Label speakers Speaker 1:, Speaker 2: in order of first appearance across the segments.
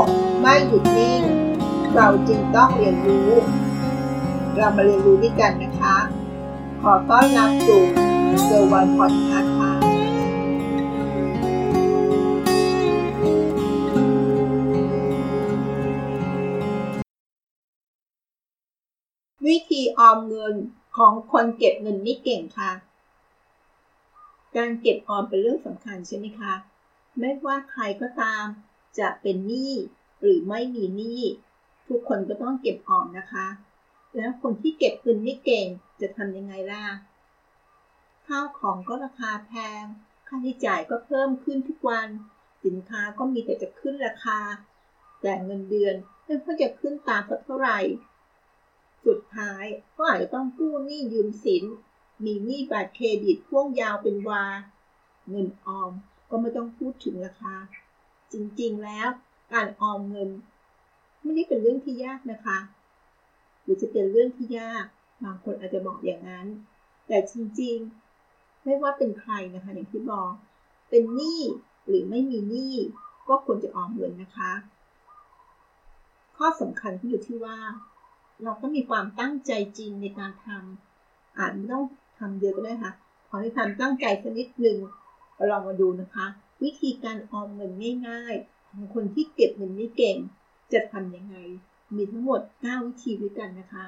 Speaker 1: กไม่หยุดนิ่ง เราจึงต้องเรียนรู้ เรามาเรียนรู้ด้วยกันนะคะ ขอต้อนรับสู่เซอร์วันพอดคาส์ค่ะวิธีออมเงินของคนเก็บเงินไม่เก่งค่ะ การเก็บออมเป็นเรื่องสำคัญใช่ไหมคะ ไม่ว่าใครก็ตาม จะเป็นหนี้หรือไม่มีหนี้ทุกคนก็ต้องเก็บออมนะคะ แล้วคนที่เก็บเงินไม่เก่งจะทำยังไงล่ะ ข้าวของก็ราคาแพง ค่าใช้จ่ายก็เพิ่มขึ้นทุกวัน สินค้าก็มีแต่จะขึ้นราคา แต่เงินเดือนไม่ค่อยจะขึ้นตามสักเท่าไหร่ สุดท้ายก็อาจจะต้องกู้หนี้ยืมสิน มีหนี้บัตรเครดิตพ่วงยาวเป็นวา เงินออมก็ไม่ต้องพูดถึงราคา จริงๆ แล้ว การออมเงิน ไม่ได้เป็นเรื่องที่ยากนะคะ หรือจะเป็นเรื่องที่ยาก บางคนอาจจะบอกอย่างนั้น แต่จริงๆ ไม่ว่าเป็นใครนะคะ อย่างที่บอก เป็นหนี้หรือไม่มีหนี้ก็ควรจะออมเงินนะคะ ข้อสำคัญที่อยู่ที่ว่า เราต้องมีความตั้งใจจริงในการทำอาจไม่ต้องทำเยอะก็ได้ค่ะขอให้ความตั้งใจสักนิดหนึ่งลองมาดูนะคะ วิธีการออมเงินง่าย ๆ ของคนที่เก็บเงินไม่เก่ง จะทำยังไง มีทั้งหมด 9 วิธีด้วยกันนะคะ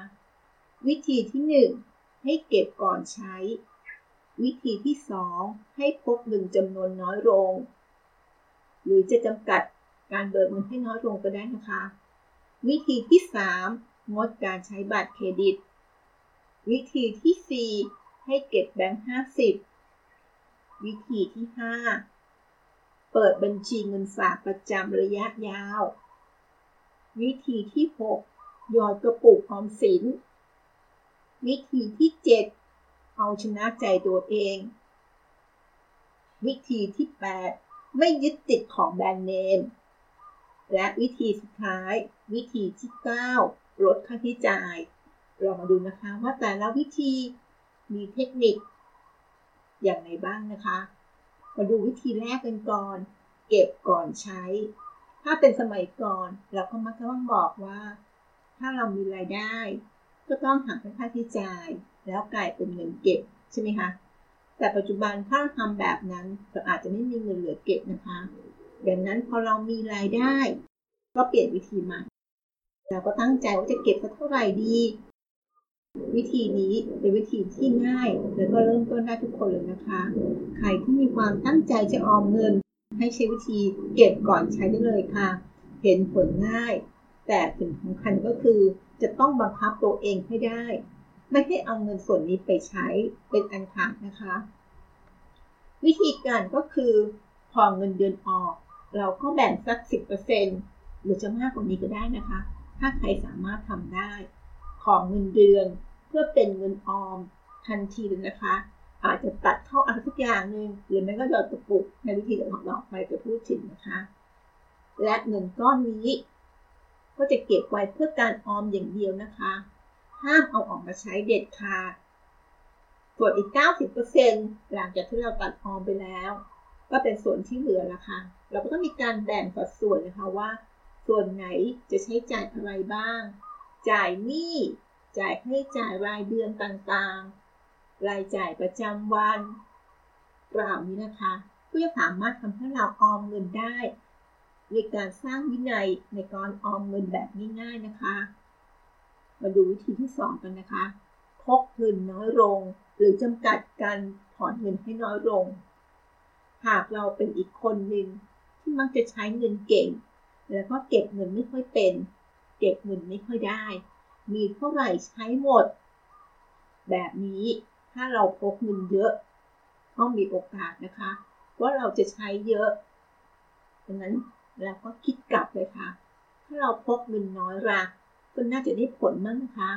Speaker 1: วิธีที่ 1 ให้เก็บก่อนใช้ วิธีที่ 2 ให้พกเงินจำนวนน้อยลง หรือจะจำกัดการเบิกเงินให้น้อยลงก็ได้นะคะ วิธีที่ 3 งดการใช้บัตรเครดิต วิธีที่ 4 ให้เก็บแบงค์50 วิธีที่ 5 เปิดบัญชีเงินฝากประจำระยะยาว วิธีที่6ยอดกระปุกออมสิน วิธีที่ 7 เอาชนะใจตัวเอง วิธีที่ 8 ไม่ยึดติดของแบรนด์เนม และวิธีสุดท้าย วิธีที่ 9 ลดค่าใช้จ่าย เรามาดูนะคะว่าแต่ละวิธีมีเทคนิคอย่างไรบ้างนะคะ มาดูวิธีแรกกันก่อน เก็บก่อนใช้ ถ้าเป็นสมัยก่อนเราก็มักจะต้องบอกว่า ถ้าเรามีรายได้ ก็ต้องหักเป็นค่าใช้จ่าย แล้วกลายเป็นเงินเก็บใช่ไหมคะแต่ปัจจุบันถ้าเราทำแบบนั้นเราอาจจะไม่มีเงินเหลือเก็บนะคะดังนั้นพอเรามีรายได้ ก็เปลี่ยนวิธีใหม่เราก็ตั้งใจว่าจะเก็บสักเท่าไหร่ดี วิธีนี้เป็นวิธีที่ง่าย แล้วก็เริ่มต้นได้ทุกคนเลยนะคะ ใครที่มีความตั้งใจจะออมเงิน ให้ใช้วิธีเก็บก่อนใช้ได้เลยค่ะ เห็นผลง่าย แต่สิ่งสำคัญก็คือจะต้องบังคับตัวเองให้ได้ ไม่ให้เอาเงินส่วนนี้ไปใช้เป็นอันขาดนะคะ วิธีการก็คือพอเงินเดือนออก เราก็แบ่งสัก 10%หรือจะมากกว่านี้ก็ได้นะคะ ถ้าใครสามารถทำได้ ของเงินเดือน เพื่อเป็นเงินออมทันทีเลยนะคะ อาจจะตัดเข้าอะไรสักอย่างหนึ่งหรือไม่ก็หยอดกระปุกในวิธีของเราไปจะพูดถึงนะคะ และเงินก้อนนี้ ก็จะเก็บไว้เพื่อการออมอย่างเดียวนะคะห้ามเอาออกมาใช้เด็ดขาดส่วนอีก 90%หลังจากที่เราตัดออมไปแล้ว ก็เป็นส่วนที่เหลือละค่ะ เราก็ต้องมีการแบ่งสัดส่วนนะคะว่า ส่วนไหนจะใช้จ่ายอะไรบ้าง จ่ายหนี้ จ่ายใช้จ่ายรายเดือนต่างๆ รายจ่ายประจำวันกล่าวนี้นะคะก็จะสามารถทำให้เราออมเงินได้ในการสร้างวินัยในการออมเงินแบบง่ายๆนะคะ มาดูวิธีที่ 2 กันนะคะ พกเงินน้อยลง หรือจำกัดการถอนเงินให้น้อยลง หากเราเป็นอีกคนหนึ่งที่มักจะใช้เงินเก่ง แล้วก็เก็บเงินไม่ค่อยเป็น เก็บเงินไม่ค่อยได้ มีเท่าไหร่ใช้หมด แบบนี้ถ้าเราพกเงินเยอะก็มีโอกาสนะคะ ว่าเราจะใช้เยอะดังนั้นเราก็คิดกลับเลยค่ะ ถ้าเราพกเงินน้อยละก็น่าจะได้ผลมั้งนะคะ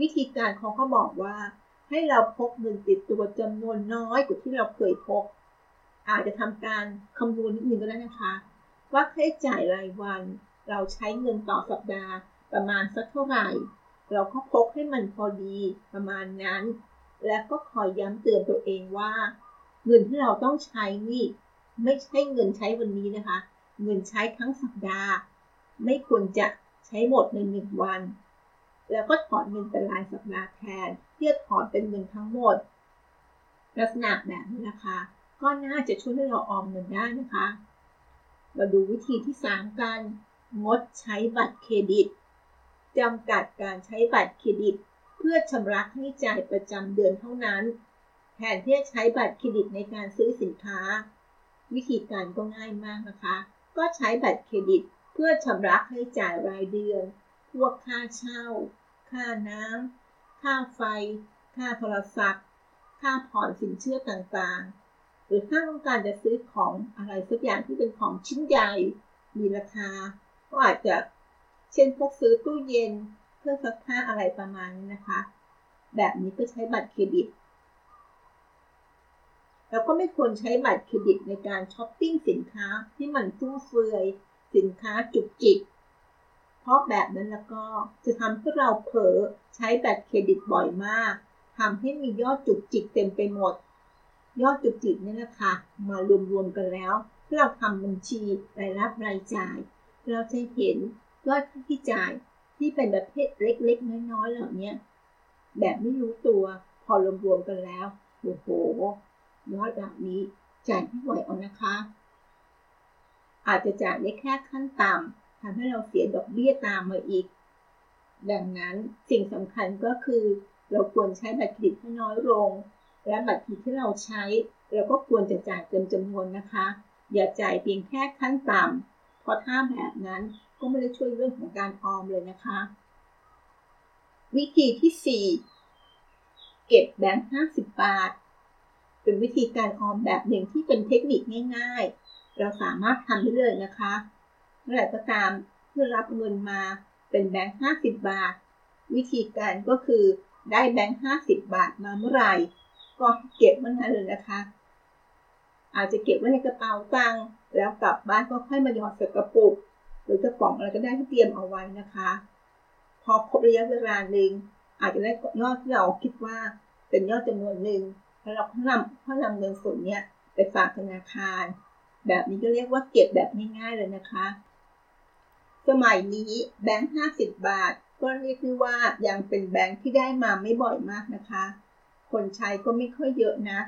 Speaker 1: วิธีการเขาก็บอกว่า ให้เราพกเงินติดตัวจำนวนน้อยกว่าที่เราเคยพก อาจจะทำการคำนวณนิดนึงก็ได้นะคะ ว่าค่าใช้จ่ายรายวัน เราใช้เงินต่อสัปดาห์ประมาณสักเท่าไหร่ เราก็พกให้มันพอดีประมาณนั้น และก็คอยย้ำเตือนตัวเองว่า เงินที่เราต้องใช้นี่ ไม่ใช่เงินใช้วันนี้นะคะ เงินใช้ทั้งสัปดาห์ ไม่ควรจะใช้หมดในหนึ่งวัน แล้วก็ถอนเงินเป็นรายสัปดาห์แทนเพื่อถอนเป็นเงินทั้งหมด ลักษณะแบบนี้นะคะ ก็น่าจะช่วยให้เราออมเงินได้นะคะ มาดูวิธีที่ 3 กัน งดใช้บัตรเครดิต จำกัดการใช้บัตรเครดิต เพื่อชำระให้จ่ายประจำเดือนเท่านั้น แทนที่จะใช้บัตรเครดิตในการซื้อสินค้า วิธีการก็ง่ายมากนะคะ ก็ใช้บัตรเครดิต เพื่อชำระให้จ่ายรายเดือน พวกค่าเช่า ค่าน้ำค่าไฟ ค่าโทรศัพท์ ค่าผ่อนสินเชื่อต่างๆ หรือถ้าต้องการจะซื้อของอะไรสักอย่างที่เป็นของชิ้นใหญ่มีราคา ก็อาจจะ เช่นพวกซื้อตู้เย็น เครื่องซักผ้าอะไรประมาณนี้นะคะ แบบนี้ก็ใช้บัตรเครดิต แล้วก็ไม่ควรใช้บัตรเครดิตในการช้อปปิ้งสินค้าที่มันฟุ่มเฟือย สินค้าจุกจิก เพราะแบบนั้นแล้วก็จะทำให้เราเผลอใช้บัตรเครดิตบ่อยมากทำให้มียอดจุกจิกเต็มไปหมด ยอดจุกจิกนี่แหละค่ะมารวมๆกันแล้วเราทำบัญชีรายรับรายจ่าย เราจะเห็น ยอดค่าใช้จ่ายที่เป็นประเภทเล็กๆ น้อยๆเหล่านี้แบบไม่รู้ตัวพอรวมๆกันแล้วโอ้โหยอดแบบนี้จ่ายไม่ไหวเอานะคะ อาจจะจ่ายได้แค่ขั้นต่ำทำให้เราเสียดอกเบี้ยตามมาอีก ดังนั้นสิ่งสำคัญก็คือ เราควรใช้บัตรเครดิตให้น้อยลง และบัตรเครดิตที่เราใช้ เราก็ควรจะจ่ายเต็มจำนวนนะคะ อย่าจ่ายเพียงแค่ขั้นต่ำ พราะถ้าแบบนั้นก็ไม่ได้ช่วยเรื่องของการออมเลยนะคะ วิธีที่ 4 เก็บแบงค์50 บาท เป็นวิธีการออมแบบหนึ่งที่เป็นเทคนิคง่าย ๆ เราสามารถทำได้เลยนะคะเมื่อไหร่ก็ตามเพื่อรับเงินมาเป็นแบงค์50 บาท วิธีการก็คือได้แบงค์50 บาทมาเมื่อไหร่ ก็เก็บมันนั้นเลยนะคะ อาจจะเก็บไว้ในกระเป๋าตังค์ แล้วกลับบ้านก็ค่อยมาหยอดใส่กระปุก หรือกระป๋องอะไรก็ได้ที่เตรียมเอาไว้นะคะ พอครบระยะเวลาหนึ่งอาจจะได้ยอดที่เราคิดว่าเป็นยอดจำนวนหนึ่งแล้วเราก็นำก็นำเงินส่วนนี้ไปฝากธนาคาร แบบนี้ก็เรียกว่าเก็บแบบง่ายๆเลยนะคะ สมัยนี้แบงค์50บาท ก็เรียกได้ว่ายังเป็นแบงค์ที่ได้มาไม่บ่อยมากนะคะ คนใช้ก็ไม่ค่อยเยอะนะ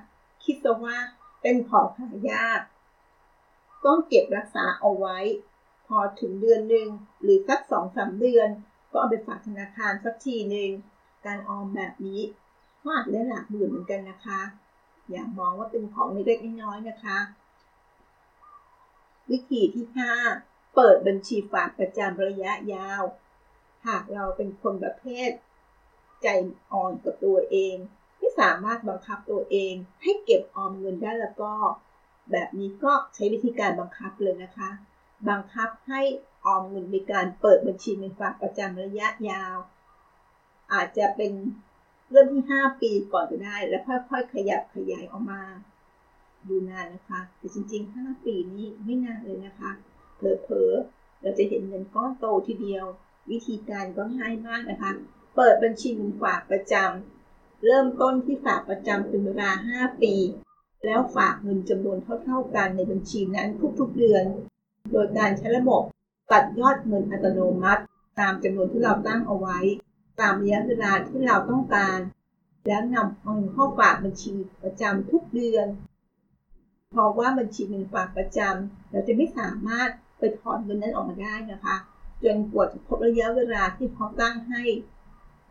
Speaker 1: คิดซะว่าเป็นของหายาก ต้องเก็บรักษาเอาไว้ พอถึงเดือนหนึ่งหรือสักสองสาเดือน ก็เอาไปฝากธนาคารสักทีหนึ่งการออมแบบนี้ก็อาจได้หลักหมื่นเหมือนกันนะคะ อย่ามองว่าเป็นของเล็กๆน้อยๆนะคะ วิธีที่ 5 เปิดบัญชีฝากประจำระยะยาว หากเราเป็นคนประเภท ใจอ่อนกับตัวเองที่สามารถบังคับตัวเองให้เก็บออมเงินได้แล้วก็ แบบนี้ก็ใช้วิธีการบังคับเลยนะคะ บังคับให้ออมเงินในการเปิดบัญชีเงินฝากประจำระยะยาว อาจจะเป็นเริ่มที่ 5 ปีก่อนก็ได้ แล้วค่อยๆขยับขยายออกมา ดูนานนะคะ แต่จริง ๆ 5 ปีนี้ไม่นานเลยนะคะเผลอๆเราจะเห็นเงินก้อนโตทีเดียว วิธีการก็ง่ายมากนะคะ เปิดบัญชีเงินฝากประจำเริ่มต้นที่ฝากประจำเป็นเวลา 5 ปี แล้วฝากเงินจำนวนเท่าๆกันในบัญชีนั้นทุกๆเดือน โดยการใช้ระบบตัดยอดเงินอัตโนมัติ ตามจำนวนที่เราตั้งเอาไว้ ตามระยะเวลาที่เราต้องการ แล้วนำเงินเข้าฝากบัญชีประจำทุกเดือน เพราะว่าบัญชีเงินฝากประจำเราจะไม่สามารถไปถอนเงินนั้นออกมาได้นะคะจนกว่าจะครบระยะเวลาที่เขาตั้งให้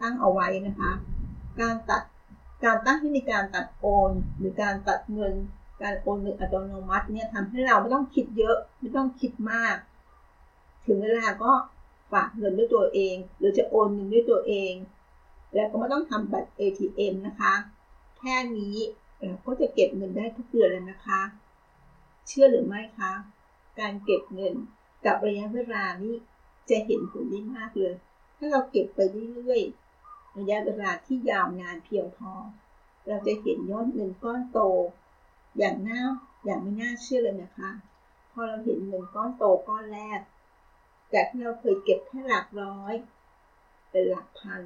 Speaker 1: ตั้งเอาไว้นะคะ การตัด การตั้งให้มีการตัดโอน หรือการตัดเงิน การโอนเงินอัตโนมัติเนี่ยทำให้เราไม่ต้องคิดเยอะไม่ต้องคิดมาก ถึงเวลาก็ฝากเงินด้วยตัวเอง หรือจะโอนเงินด้วยตัวเอง แล้วก็ไม่ต้องทำบัตร ATM นะคะ แค่นี้เราก็จะเก็บเงินได้ทุกเดือนแล้วนะคะ เชื่อหรือไม่คะ การเก็บเงินกับระยะเวลานี้จะเห็นผลได้มากเลย ถ้าเราเก็บไปเรื่อยๆ ระยะเวลาที่ยาวนานเพียงพอ เราจะเห็นยอดเงินก้อนโต อย่างน่าอย่างไม่น่าเชื่อเลยนะคะ พอเราเห็นเงินก้อนโตก้อนแรก จากที่เราเคยเก็บแค่หลักร้อย เป็นหลักพัน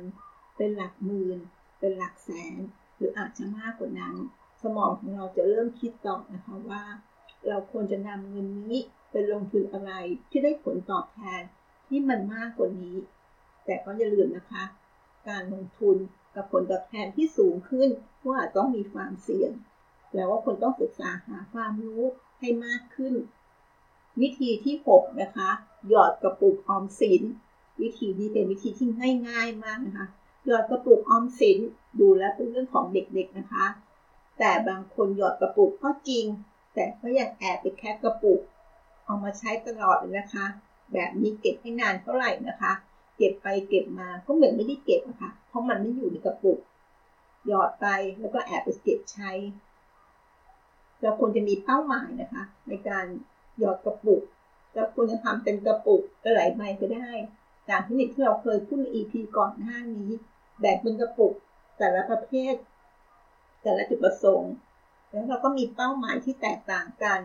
Speaker 1: เป็นหลักหมื่น เป็นหลักแสน หรืออาจจะมากกว่านั้น สมองของเราจะเริ่มคิดต่อนะคะว่า เราควรจะนำเงินนี้ไปลงทุนอะไรที่ได้ผลตอบแทนที่มันมากกว่านี้ แต่ก็อย่าลืมนะคะ การลงทุนกับผลตอบแทนที่สูงขึ้นก็อาจต้องมีความเสี่ยงแล้วว่าคนต้องศึกษาหาความรู้ให้มากขึ้น วิธีที่ 6 นะคะ หยอดกระปุกออมสิน วิธีนี้เป็นวิธีที่ง่ายๆมากนะคะ หยอดกระปุกออมสินดูแลเป็นเรื่องของเด็กๆนะคะ แต่บางคนหยอดกระปุกก็จริง แต่ก็ยังแอบไปแคปกระปุก เอามาใช้ตลอดเลยนะคะ แบบนี้เก็บให้นานเท่าไหร่นะคะ เก็บไปเก็บมาก็เหมือนไม่ได้เก็บอะค่ะ เพราะมันไม่อยู่ในกระปุก หยอดไปแล้วก็แอบไปเก็บใช้ เราควรจะมีเป้าหมายนะคะ ในการหยอดกระปุกเราควรจะทำเป็นกระปุกหลายใบก็ได้ตามเทคนิคที่เราเคยพูดใน EP ก่อนหน้านี้แบ่งเป็นกระปุกแต่ละประเภท แต่ละจุดประสงค์ แล้วเราก็มีเป้าหมายที่แตกต่างกัน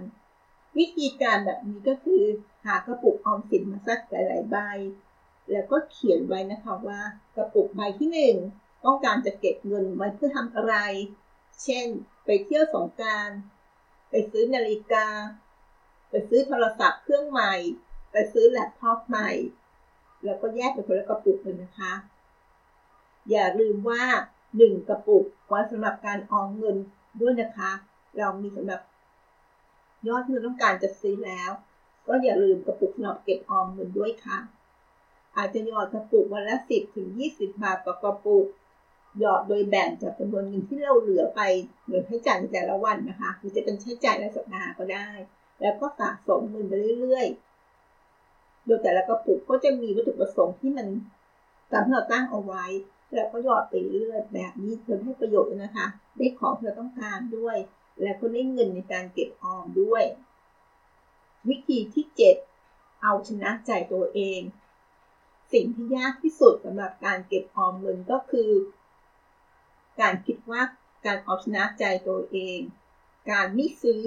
Speaker 1: วิธีการแบบนี้ก็คือหากระปุกออมสินมาสักหลายๆใบ แล้วก็เขียนไว้นะคะว่ากระปุกใบที่หนึ่งต้องการจะเก็บเงินไว้เพื่อทำอะไร เช่น ไปเที่ยวสงการไปซื้อนาฬิกา ไปซื้อโทรศัพท์เครื่องใหม่ ไปซื้อแล็ปท็อปใหม่ แล้วก็แยกเป็นคนละกระปุกเลยนะคะ อย่าลืมว่า 1 กระปุกไว้สำหรับการออมเงินด้วยนะคะ เรามีสำหรับ ยอดที่เราต้องการจะซื้อแล้ว ก็อย่าลืมกระปุกสำหรับเก็บออมเงินด้วยค่ะ อาจจะหยอดกระปุกวันละ10ถึง20บบาทต่อกระปุก หยอดโดยแบ่งจากจำนวนเงินที่เราเหลือไปเหลือนใช้จ่ายในแต่ละวันนะคะหรือจะเป็นใช้จ่ายในสัปดาห์ก็ได้ แล้วก็สะสมเงินไปเรื่อยๆ โดยแต่ละกระปุกก็จะมีวัตถุประสงค์ที่มันตามที่เราตั้งเอาไว้ แล้วก็หยอดไปเรื่อยแบบนี้เพื่อให้ประโยชน์นะคะ ได้ของที่เราต้องการด้วย และก็ได้เงินในการเก็บออมด้วย วิธีที่ 7 เอาชนะใจตัวเอง สิ่งที่ยากที่สุดสำหรับการเก็บออมเงินก็คือ การคิดว่าการเอาชนะใจตัวเอง การไม่ซื้อ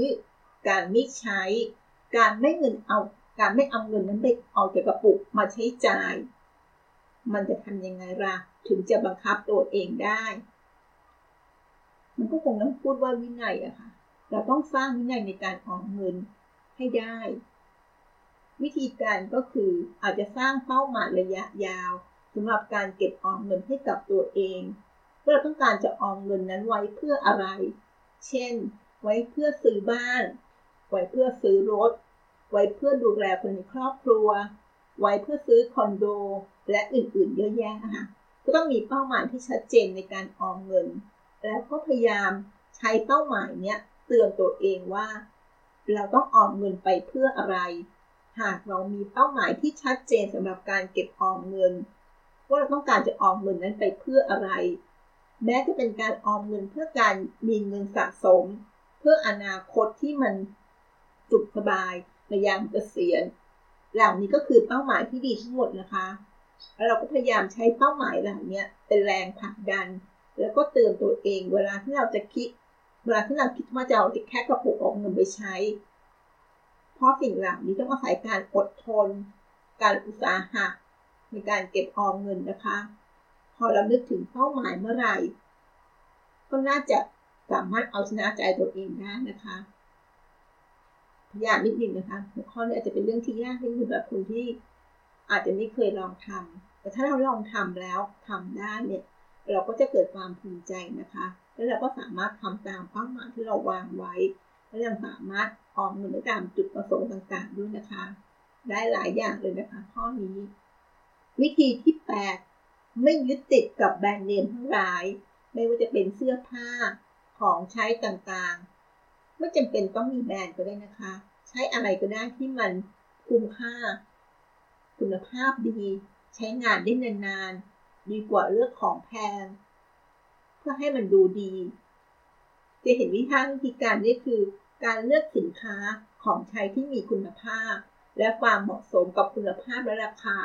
Speaker 1: การไม่ใช้ การไม่เงินเอา การไม่เอาเงินนั้นไปเอาจากกระปุกมาใช้จ่าย มันจะทำยังไงล่ะถึงจะบังคับตัวเองได้ มันก็คงต้องพูดว่าวินัยอะค่ะ เราต้องสร้างวินัยในการออมเงินให้ได้ วิธีการก็คืออาจจะสร้างเป้าหมายระยะยาวสำหรับการเก็บออมเงินให้กับตัวเองเราต้องการจะออมเงินนั้นไว้เพื่ออะไร เช่น ไว้เพื่อซื้อบ้าน ไว้เพื่อซื้อรถ ไว้เพื่อดูแลคนในครอบครัว ไว้เพื่อซื้อคอนโด และอื่นๆ เยอะแยะค่ะ ก็ต้องมีเป้าหมายที่ชัดเจนในการออมเงิน แล้วก็พยายามใช้เป้าหมายเนี้ยเตือนตัวเองว่า เราต้องออมเงินไปเพื่ออะไร หากเรามีเป้าหมายที่ชัดเจนสำหรับการเก็บออมเงิน ว่าเราต้องการจะออมเงินนั้นไปเพื่ออะไร แม้จะเป็นการออมเงินเพื่อการมีเงินสะสม เพื่ออนาคตที่มันสุขสบายในยามเกษียณเหล่านี้ก็คือเป้าหมายที่ดีทั้งหมดนะคะ แล้วเราก็พยายามใช้เป้าหมายเหล่านี้เป็นแรงผลักดัน แล้วก็เตือนตัวเองเวลาที่เราจะคิด เวลาที่เราคิดว่าจะเอาแค่กระปุกออมเงินไปใช้ ราะสิ่งเหล่านี้ต้องอาศัยการอดทน การอุตสาหะในการเก็บออมเงินนะคะ พอเรานึกถึงเป้าหมายเมื่อไหร่ ก็น่าจะสามารถเอาชนะใจตัวเองได้นะคะพยายามนิดนึงนะคะหัวข้อนี้อาจจะเป็นเรื่องที่ยากนิดนึงแบบคนที่อาจจะไม่เคยลองทำแต่ถ้าเราลองทำแล้วทำได้เนี่ย เราก็จะเกิดความภูมิใจนะคะ แล้วเราก็สามารถทำตามเป้าหมายที่เราวางไว้ และยังสามารถออมเงินได้ตามจุดประสงค์ต่างๆด้วยนะคะ ได้หลายอย่างเลยนะคะ ข้อนี้ วิธีที่ 8 ไม่ยึดติดกับแบรนด์เนมทั้งหลาย ไม่ว่าจะเป็นเสื้อผ้าของใช้ต่างๆ ไม่จำเป็นต้องมีแบรนด์ก็ได้นะคะ ใช้อะไรก็ได้ที่มันคุ้มค่า คุณภาพดี ใช้งานได้นานๆ ดีกว่าเลือกของแพง เพื่อให้มันดูดี จะเห็นวิธีวิธีการนี้คือ การเลือกสินค้าของใช้ที่มีคุณภาพ และความเหมาะสมกับคุณภาพและราคา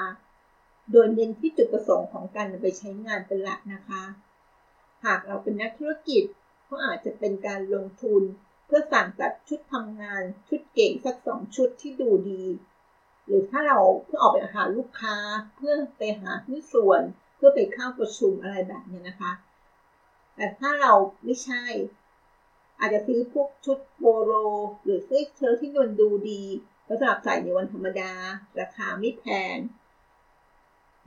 Speaker 1: โดยเน้นที่จุดประสงค์ของการไปใช้งานเป็นหลักนะคะ หากเราเป็นนักธุรกิจก็อาจจะเป็นการลงทุน เพื่อสั่งตัดชุดทำงาน ชุดเก่งสักสองชุดที่ดูดี หรือถ้าเราเพื่อออกไปหาลูกค้าเพื่อไปหาหุ้นส่วน เพื่อไปเข้าประชุมอะไรแบบนี้นะคะ แต่ถ้าเราไม่ใช่ อาจจะซื้อพวกชุดโบโล หรือเสื้อเชิ้ตที่มันดูดีสำหรับใส่ในวันธรรมดา ราคาไม่แพง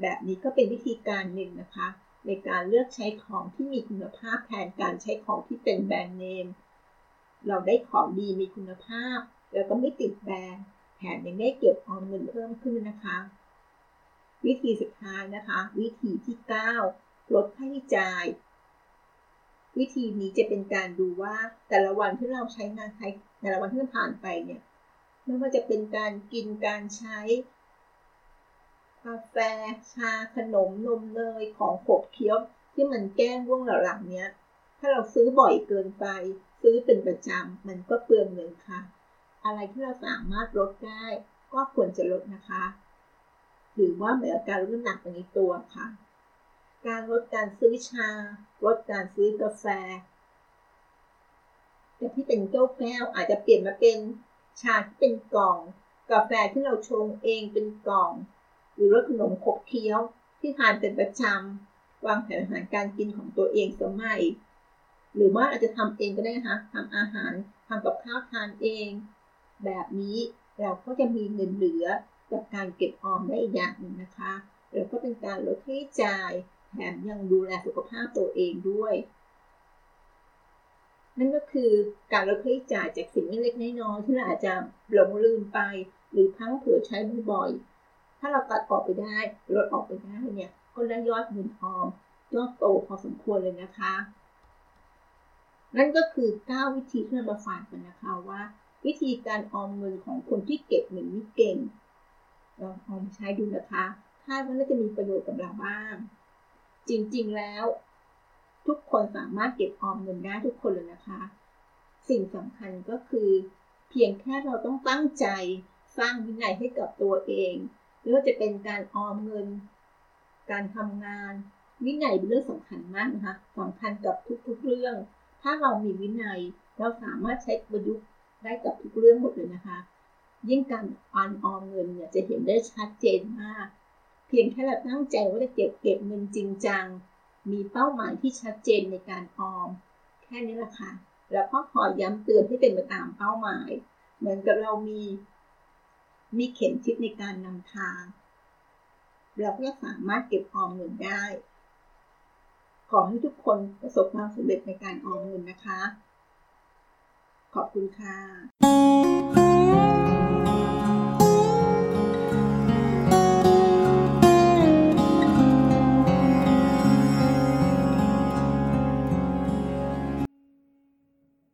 Speaker 1: แบบนี้ก็เป็นวิธีการหนึ่งนะคะ ในการเลือกใช้ของที่มีคุณภาพแทนการใช้ของที่เป็นแบรนด์เนม เราได้ของดีมีคุณภาพ แล้วก็ไม่ติดแบรนด์แถมยังได้เก็บออมเงินเพิ่มขึ้นนะคะ วิธีสุดท้ายนะคะ วิธีที่ 9 ลดค่าใช้จ่าย วิธีนี้จะเป็นการดูว่าแต่ละวันที่เราใช้งานใช้แต่ละวันที่ผ่านไปเนี่ยไม่ว่าจะเป็นการกินการใช้กาแฟชาขนมนมเนยของขบเคี้ยวที่มันแก้งว่วงหลังเนี้ยถ้าเราซื้อบ่อยเกินไป ซื้อเป็นประจำมันก็เปลืองเงินค่ะ อะไรที่เราสามารถลดได้ ก็ควรจะลดนะคะ หรือว่าเหมือนการลดน้ำหนักไปในตัวค่ะ การลดการซื้อชา ลดการซื้อกาแฟ แต่ที่เป็นแก้วแก้วอาจจะเปลี่ยนมาเป็นชาที่เป็นกล่อง กาแฟที่เราชงเองเป็นกล่อง หรือรสขนมขบเคี้ยวที่ทานเป็นประจำวางแผนอาหารการกินของตัวเองสมัยหรือว่าอาจจะทำเองก็ได้นะคะทำอาหารทำกับข้าวทานเอง แบบนี้เราก็จะมีเงินเหลือจากการเก็บออมได้อีกอย่างหนึ่งนะคะแล้วก็เป็นการลดค่าใช้จ่าย แถมยังดูแลสุขภาพตัวเองด้วย นั่นก็คือการลดค่าใช้จ่ายจากสิ่งเล็กๆน้อยๆที่เราอาจจะหลงลืมไป หรือทั้งเผื่อใช้บ่อยๆ ถ้าเราตัดออกไปได้ลดออกไปได้เนี่ยก็ได้ยอดเงินออมยอดโตพอสมควรเลยนะคะ นั่นก็คือ 9 วิธีที่เรามาฝากกันนะคะว่า วิธีการออมเงินของคนที่เก็บเงินไม่เก่งลองเอมาใช้ดูนะคะคาดว่าน่าจะมีประโยชน์กับเราบ้าง จริงๆแล้ว ทุกคนสามารถเก็บออมเงินได้ทุกคนเลยนะคะ สิ่งสำคัญก็คือ เพียงแค่เราต้องตั้งใจสร้างวินัยให้กับตัวเองไม่ว่าจะเป็นการออมเงิน การทำงาน วินัยเป็นเรื่องสำคัญมากนะคะสำคัญกับทุกๆเรื่อง ถ้าเรามีวินัยเราสามารถใช้ประยุกต์ได้กับทุกเรื่องหมดเลยนะคะ ยิ่งการออนออมเงินเนี่ยจะเห็นได้ชัดเจนมาก เพียงแค่เราตั้งใจว่าจะเก็บเก็บเงินจริงจัง มีเป้าหมายที่ชัดเจนในการออม แค่นี้แหละค่ะแล้วก็ขอย้ำเตือนให้เป็นไปตามเป้าหมาย เหมือนกับเรามี มีเข็มทิศในการนำทาง เราก็สามารถเก็บออมเงินได้ ขอให้ทุกคนประสบความสำเร็จในการออมเงินนะคะ ขอบคุณค่ะ